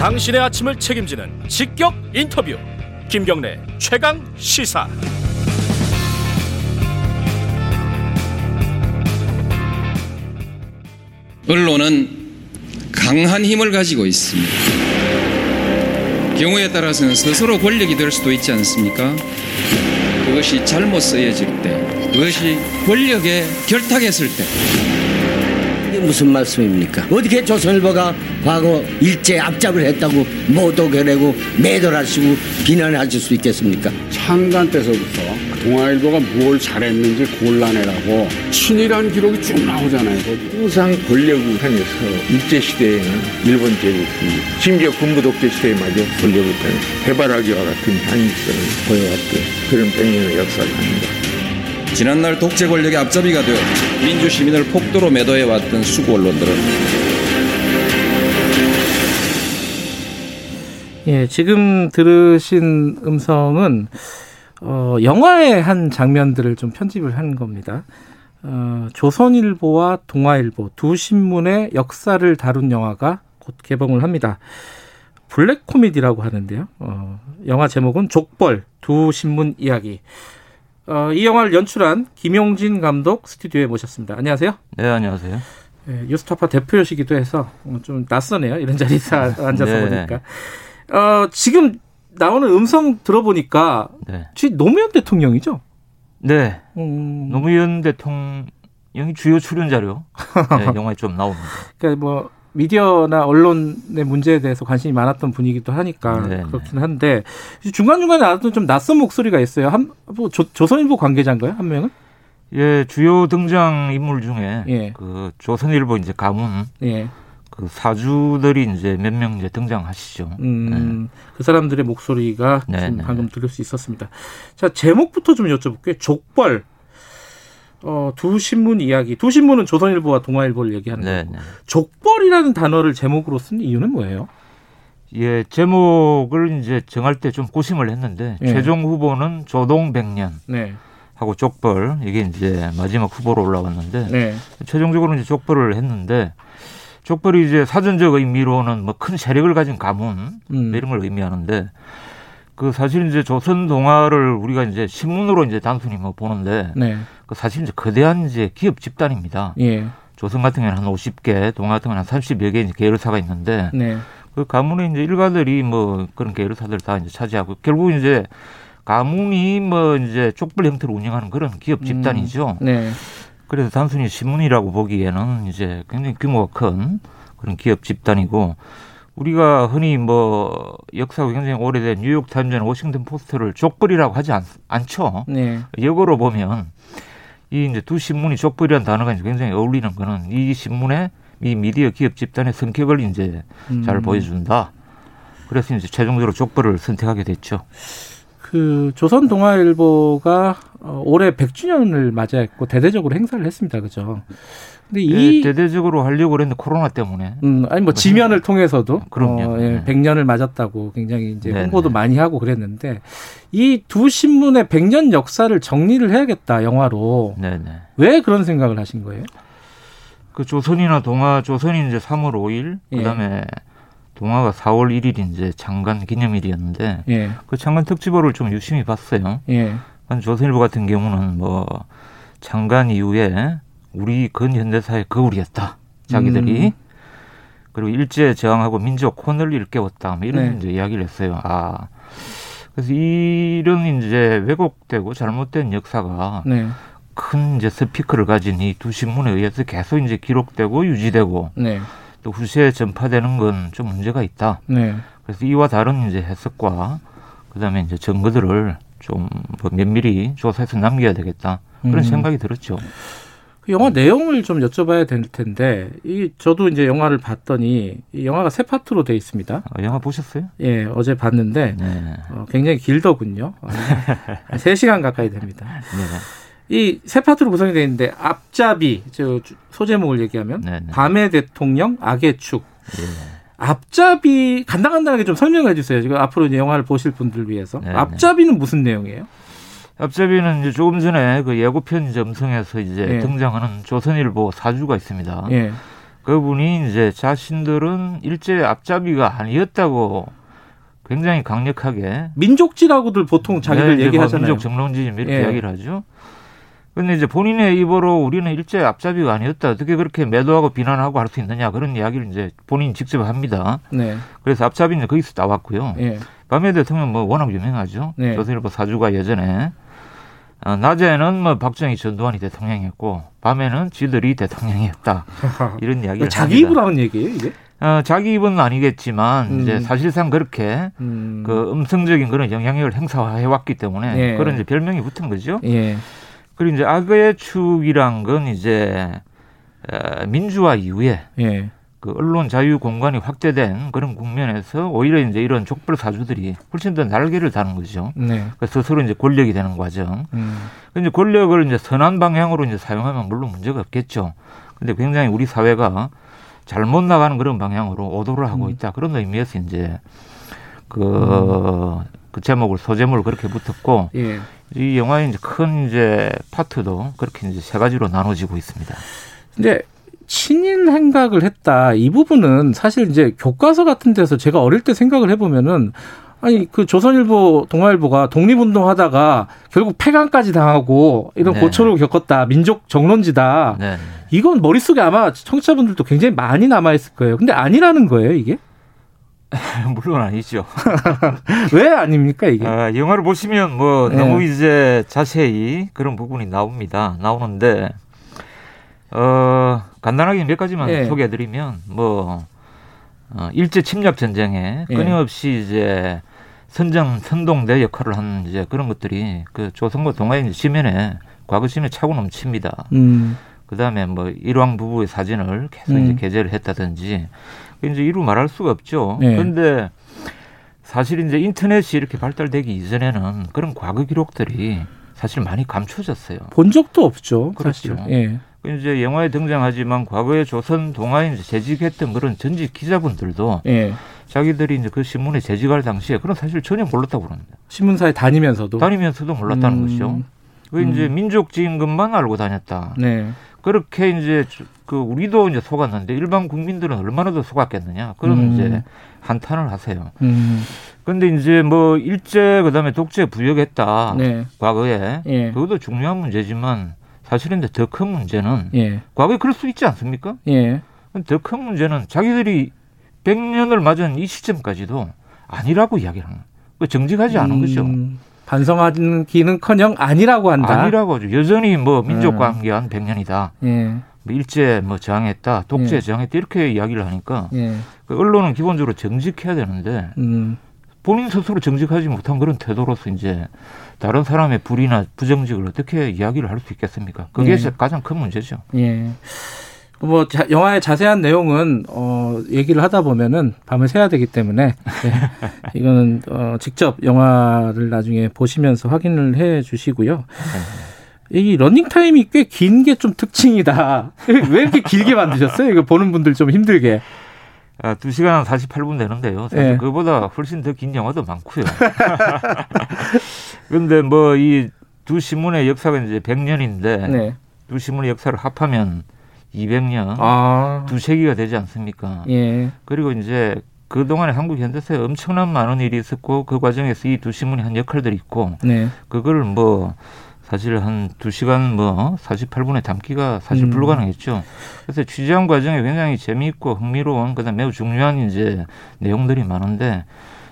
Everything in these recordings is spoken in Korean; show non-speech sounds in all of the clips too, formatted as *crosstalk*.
당신의 아침을 책임지는 직격 인터뷰 김경래 최강 시사 언론은 강한 힘을 가지고 있습니다. 경우에 따라서는 스스로 권력이 될 수도 있지 않습니까? 그것이 잘못 쓰여질 때, 그것이 권력에 결탁했을 때, 무슨 말씀입니까? 어떻게 조선일보가 과거 일제 압잡을 했다고 모독해내고 매도하시고 비난하실 수 있겠습니까? 창간 때서부터 동아일보가 뭘 잘했는지 곤란해라고 친일한 기록이 쭉 나오잖아요. 항상 권력을 향해서 일제시대에는 일본 제국이 심지어 군부 독재 시대에마저 권력을 해발하기와 같은 향익성을 보여왔던 그런 백년의 역사가 아닌가. 지난날 독재 권력의 앞잡이가 되어 민주 시민을 폭도로 매도해 왔던 수구 언론들은 예, 지금 들으신 음성은 어, 영화의 한 장면들을 좀 편집을 한 겁니다. 어, 조선일보와 동아일보 두 신문의 역사를 다룬 영화가 곧 개봉을 합니다. 블랙 코미디라고 하는데요. 어, 영화 제목은 족벌 두 신문 이야기. 어, 이 영화를 연출한 김용진 감독 스튜디오에 모셨습니다. 안녕하세요. 네, 안녕하세요. 예, 유스타파 대표이시기도 해서 좀 낯서네요. 이런 자리에서 앉아서 *laughs* 네. 보니까. 어, 지금 나오는 음성 들어보니까 네. 지 노무현 대통령이죠? 네. 음, 노무현 대통령이 주요 출연자료 *laughs* 네, 영화에 좀 나옵니다. 그러니까 뭐 미디어나 언론의 문제에 대해서 관심이 많았던 분이기도 하니까 네, 그렇긴 한데 중간 중간에 나왔던 좀 낯선 목소리가 있어요. 한뭐 조선일보 관계자인가요? 한 명은? 예, 주요 등장 인물 중에 예. 그 조선일보 이제 가문 예. 그 사주들이 이제 몇 명 이제 등장하시죠. 음, 그 사람들의 목소리가 네, 네. 방금 들을 수 있었습니다. 자, 제목부터 좀 여쭤볼게요. 족벌. 어, 두 신문 이야기. 두 신문은 조선일보와 동아일보를 얘기하는 네, 거고. 네. 족벌이라는 단어를 제목으로 쓴 이유는 뭐예요? 예, 제목을 이제 정할 때 좀 고심을 했는데 예. 최종 후보는 조동백년 네. 하고 족벌 이게 이제 마지막 후보로 올라왔는데 네. 최종적으로 이제 족벌을 했는데 족벌이 이제 사전적 의미로는 뭐 큰 세력을 가진 가문 음. 이런 걸 의미하는데 그 사실 이제 조선 동화를 우리가 이제 신문으로 이제 단순히 뭐 보는데 네. 그 사실 이제 거대한 이제 기업 집단입니다. 예. 조선 같은 경우는 한 50개, 동화 같은 경우는 한 30여 개 이제 계열사가 있는데 네. 그 가문의 이제 일가들이 뭐 그런 계열사들 다 이제 차지하고 결국 이제 가문이 뭐 이제 족벌 형태로 운영하는 그런 기업 집단이죠. 네. 그래서 단순히 신문이라고 보기에는 이제 굉장히 규모가 큰 그런 기업 집단이고 우리가 흔히 뭐 역사가 굉장히 오래된 뉴욕 타임즈나 워싱턴 포스트를 족벌이라고 하지 않, 않죠. 네. 역으로 보면 이 이제 두 신문이 족벌이라는 단어가 이제 굉장히 어울리는 거는 이 신문의 이 미디어 기업 집단의 성격을 이제 잘 음. 보여준다. 그래서 이제 최종적으로 족벌을 선택하게 됐죠. 그 조선 동아일보가 어, 올해 100주년을 맞이했고 대대적으로 행사를 했습니다. 그죠? 근데 이 예, 대대적으로 하려고 그랬는데 코로나 때문에 음, 아니 뭐 지면을 통해서도 그럼요. 어, 예, 네. 100년을 맞았다고 굉장히 이제 네, 홍보도 네. 많이 하고 그랬는데 이 두 신문의 100년 역사를 정리를 해야겠다 영화로 네네. 왜 그런 생각을 하신 거예요? 그 조선이나 동화 조선이 이제 3월 5일 예. 그다음에 동화가 4월 1일이 이제 창간 기념일이었는데 예, 그 창간 특집호를 좀 유심히 봤어요. 예, 한 조선일보 같은 경우는 뭐 창간 이후에 우리 근현대사의 거울이었다. 자기들이 음. 그리고 일제 저항하고 민족 혼을 일깨웠다. 뭐 이런 네. 이제 이야기를 했어요. 아 그래서 이런 이제 왜곡되고 잘못된 역사가 네, 큰 이제 스피커를 가진 이 두 신문에 의해서 계속 이제 기록되고 유지되고 네, 또 후세에 전파되는 건 좀 문제가 있다. 네. 그래서 이와 다른 이제 해석과 그다음에 이제 증거들을 좀뭐 면밀히 조사해서 남겨야 되겠다 그런 음. 생각이 들었죠. 그 영화 내용을 좀 여쭤봐야 될 텐데 이 저도 이제 영화를 봤더니 이 영화가 세 파트로 돼 있습니다. 아, 영화 보셨어요? 예, 어제 봤는데 네. 어, 굉장히 길더군요. 어, 한 3시간 가까이 됩니다. 네. 이세 파트로 구성이 되어 있는데 앞잡이 저 주- 소제목을 얘기하면 네네. 밤의 대통령 악의 축 예. 앞잡이 간단간단하게 좀 설명해 주세요. 지금 앞으로 이제 영화를 보실 분들 위해서 네네. 앞잡이는 무슨 내용이에요? 앞잡이는 이제 조금 전에 그 예고편 점성에서 이제 예. 등장하는 조선일보 사주가 있습니다. 예, 그분이 이제 자신들은 일제 앞잡이가 아니었다고 굉장히 강력하게 민족지라고들 보통 자기들 네, 뭐 얘기하잖아요. 민족 정론지 이렇게 예. 이야기를 하죠. 근데 이제 본인의 입으로 우리는 일제 앞잡이가 아니었다. 어떻게 그렇게 매도하고 비난하고 할 수 있느냐 그런 이야기를 이제 본인이 직접 합니다. 네. 그래서 앞잡이는 거기서 나왔고요. 예. 밤에 대통령 뭐 워낙 유명하죠. 네. 조선일보 사주가 예전에 어, 낮에는 뭐 박정희 전두환이 대통령이었고 밤에는 지들이 대통령이었다. *laughs* 이런 이야기를 자기 합니다. 입으로 하는 얘기예요, 이게? 어, 자기 입은 아니겠지만 음. 이제 사실상 그렇게 음. 그 음성적인 그런 영향력을 행사해 왔기 때문에 예. 그런 이제 별명이 붙은 거죠. 예. 그리고 이제 악의 축이란 건 이제 어, 민주화 이후에 예. 그 언론 자유 공간이 확대된 그런 국면에서 오히려 이제 이런 족벌 사주들이 훨씬 더 날개를 다는 거죠. 네. 그 스스로 이제 권력이 되는 과정. 음. 그 이제 권력을 이제 선한 방향으로 이제 사용하면 물론 문제가 없겠죠. 근데 굉장히 우리 사회가 잘못 나가는 그런 방향으로 오도를 하고 음. 있다. 그런 의미에서 이제 그, 그 제목을 소제목을 그렇게 붙었고 예. 이 영화의 이제 큰 이제 파트도 그렇게 이제 세 가지로 나눠지고 있습니다. 근데 친일 행각을 했다 이 부분은 사실 이제 교과서 같은 데서 제가 어릴 때 생각을 해보면은 아니 그 조선일보 동아일보가 독립운동하다가 결국 폐간까지 당하고 이런 네. 고초를 겪었다 민족 정론지다 네. 이건 머릿속에 아마 청취자분들도 굉장히 많이 남아있을 거예요 근데 아니라는 거예요 이게 *laughs* 물론 아니죠. *laughs* 왜 아닙니까 이게 아, 영화를 보시면 뭐 네. 너무 이제 자세히 그런 부분이 나옵니다. 나오는데 어 간단하게 몇 가지만 네. 소개해드리면 뭐 어, 일제 침략 전쟁에 네. 끊임없이 이제 선정 선동대 역할을 한 이제 그런 것들이 그 조선과 이제 지면에 과거 지면에 차고 넘칩니다. 음, 그다음에 뭐 일왕 부부의 사진을 계속 음. 이제 게재를 했다든지 그 이제 이루 말할 수가 없죠. 네. 그런데 사실 이제 인터넷이 이렇게 발달되기 이전에는 그런 과거 기록들이 사실 많이 감춰졌어요. 본 적도 없죠 그렇죠. 사실 예. 그 이제 영화에 등장하지만 과거에 조선 동아에 이제 재직했던 그런 전직 기자분들도 예. 자기들이 이제 그 신문에 재직할 당시에 그런 사실 전혀 몰랐다고 그럽니다. 신문사에 다니면서도 다니면서도 몰랐다는 음. 것이죠. 그 이제 민족 지인 것만 알고 다녔다. 네. 그렇게 이제 그 우리도 이제 속았는데 일반 국민들은 얼마나 더 속았겠느냐 그런 음. 이제 한탄을 하세요. 음, 근데 이제 뭐 일제 그다음에 독재 부역했다 네. 과거에 예. 그것도 중요한 문제지만 사실은 더 큰 문제는 예. 과거에 그럴 수 있지 않습니까? 예. 더큰 문제는 자기들이 100년을 맞은 이 시점까지도 아니라고 이야기를 하는. 그 정직하지 않은 거죠. 음, 반성하기는커녕 아니라고 한다. 아니라고 하죠. 여전히 뭐 민족 음. 관계한 100년이다. 예. 뭐 일제 뭐 저항했다, 독재 예. 저항했다 이렇게 이야기를 하니까 예. 그 언론은 기본적으로 정직해야 되는데 음. 본인 스스로 정직하지 못한 그런 태도로서 이제 다른 사람의 불이나 부정직을 어떻게 이야기를 할 수 있겠습니까? 그게 예. 가장 큰 문제죠. 예. 뭐 자, 영화의 자세한 내용은 어 얘기를 하다 보면은 밤을 새야 되기 때문에 예. *laughs* 이거는 어 직접 영화를 나중에 보시면서 확인을 해 주시고요. 이 러닝 타임이 꽤 긴 게 좀 특징이다. *laughs* 왜 이렇게 길게 만드셨어요? 이거 보는 분들 좀 힘들게. 아, 2시간 48분 되는데요. 사실 예. 그보다 훨씬 더 긴 영화도 많고요. *laughs* 그런데 뭐 이 두 신문의 역사가 이제 100년인데 네. 두 신문의 역사를 합하면 200년, 아. 두 세기가 되지 않습니까? 예. 그리고 이제 그 동안에 한국 현대사에 엄청난 많은 일이 있었고 그 과정에서 이 두 신문이 한 역할들이 있고 네. 그걸 뭐 사실 한 두시간뭐 48분에 담기가 사실 음. 불가능했죠. 그래서 취재한 과정에 굉장히 재미있고 흥미로운 그다음 매우 중요한 이제 내용들이 많은데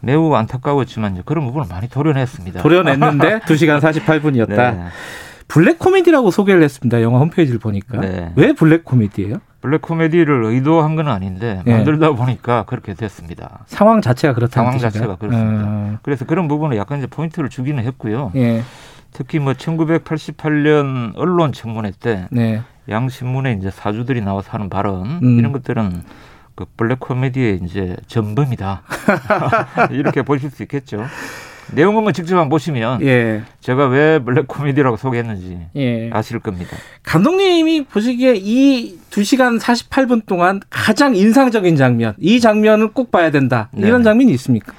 매우 안타까웠지만 이제 그런 부분을 많이 도려냈습니다. 도려냈는데 *laughs* 2시간 48분이었다. 네. 블랙 코미디라고 소개를 했습니다. 영화 홈페이지를 보니까. 네. 왜 블랙 코미디예요? 블랙 코미디를 의도한 건 아닌데 네. 만들다 보니까 그렇게 됐습니다. 상황 자체가 그렇다는 상황 뜻인가요? 자체가 그렇습니다. 어, 그래서 그런 부분을 약간 이제 포인트를 주기는 했고요. 예. 특히 뭐 1988년 언론 청문회 때 네. 양 신문에 이제 사주들이 나와서 하는 발언 음. 이런 것들은 그 블랙 코미디의 이제 전범이다 *laughs* 이렇게 보실 수 있겠죠. 내용은 뭐 직접 한번 보시면 예. 제가 왜 블랙 코미디라고 소개했는지 예. 아실 겁니다. 감독님이 보시기에 이 2시간 48분 동안 가장 인상적인 장면, 이 장면은 꼭 봐야 된다. 네. 이런 장면이 있습니까?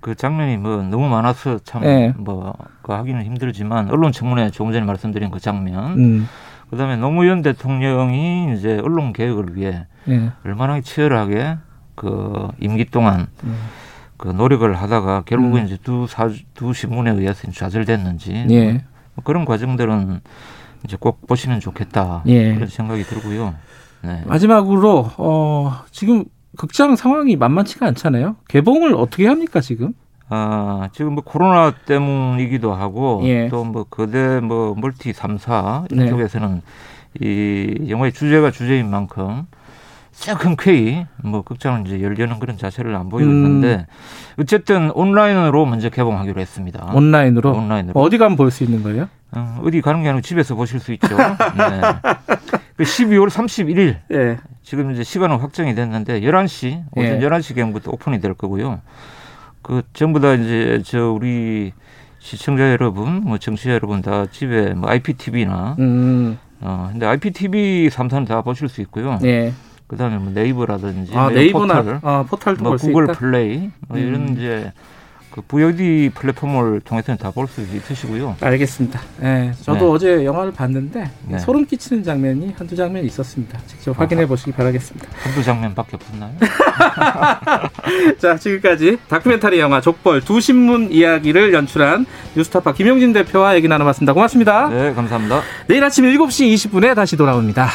그 장면이 뭐 너무 많아서 참 예. 뭐그 하기는 힘들지만 언론 청문회 조금 전에 말씀드린 그 장면 음. 그다음에 노무현 대통령이 이제 언론 개혁을 위해 예. 얼마나 치열하게 그 임기 동안 음. 그 노력을 하다가 결국은 음. 이제 두, 사, 두 신문에 의해서 좌절됐는지 예. 뭐 그런 과정들은 이제 꼭 보시면 좋겠다 예. 그런 생각이 들고요. 네. 마지막으로 어, 지금 극장 상황이 만만치가 않잖아요. 개봉을 어떻게 합니까 지금? 아, 지금 뭐 코로나 때문이기도 하고 예. 또뭐 거대 뭐 멀티 3사 네. 이쪽에서는 이 영화의 주제가 주제인 만큼 흔쾌히 뭐 극장을 이제 열려는 그런 자세를 안 보이고 음. 있는데 어쨌든 온라인으로 먼저 개봉하기로 했습니다. 온라인으로 온라인으로. 어디 가면 볼 수 있는 거예요? 어, 어디 가는 게 아니고 집에서 보실 수 있죠. 네. 그 12월 31일 *laughs* 예. 지금 이제 시간은 확정이 됐는데 11시 오전 예. 11시 경부터 오픈이 될 거고요. 그 전부 다 이제 저 우리 시청자 여러분, 뭐 청취자 여러분 다 집에 뭐 IPTV나 음. 어 근데 IPTV 3사는 다 보실 수 있고요. 예. 그다음에 뭐 네이버라든지 아, 뭐 네이버나 포털, 아, 포털도 뭐볼수 구글. 플레이 뭐 이런 음. 이제 그 VOD 플랫폼을 통해서는 다 볼 수 있으시고요. 알겠습니다. 예, 저도 네. 어제 영화를 봤는데 네. 소름 끼치는 장면이 한두 장면 있었습니다. 직접 확인해 보시기 바라겠습니다. 한두 장면밖에 없었나요? *laughs* 자, 지금까지 다큐멘터리 영화 족벌 두 신문 이야기를 연출한 뉴스타파 김용진 대표와 얘기 나눠봤습니다. 고맙습니다. 네, 감사합니다. 내일 아침 7시 20분에 다시 돌아옵니다.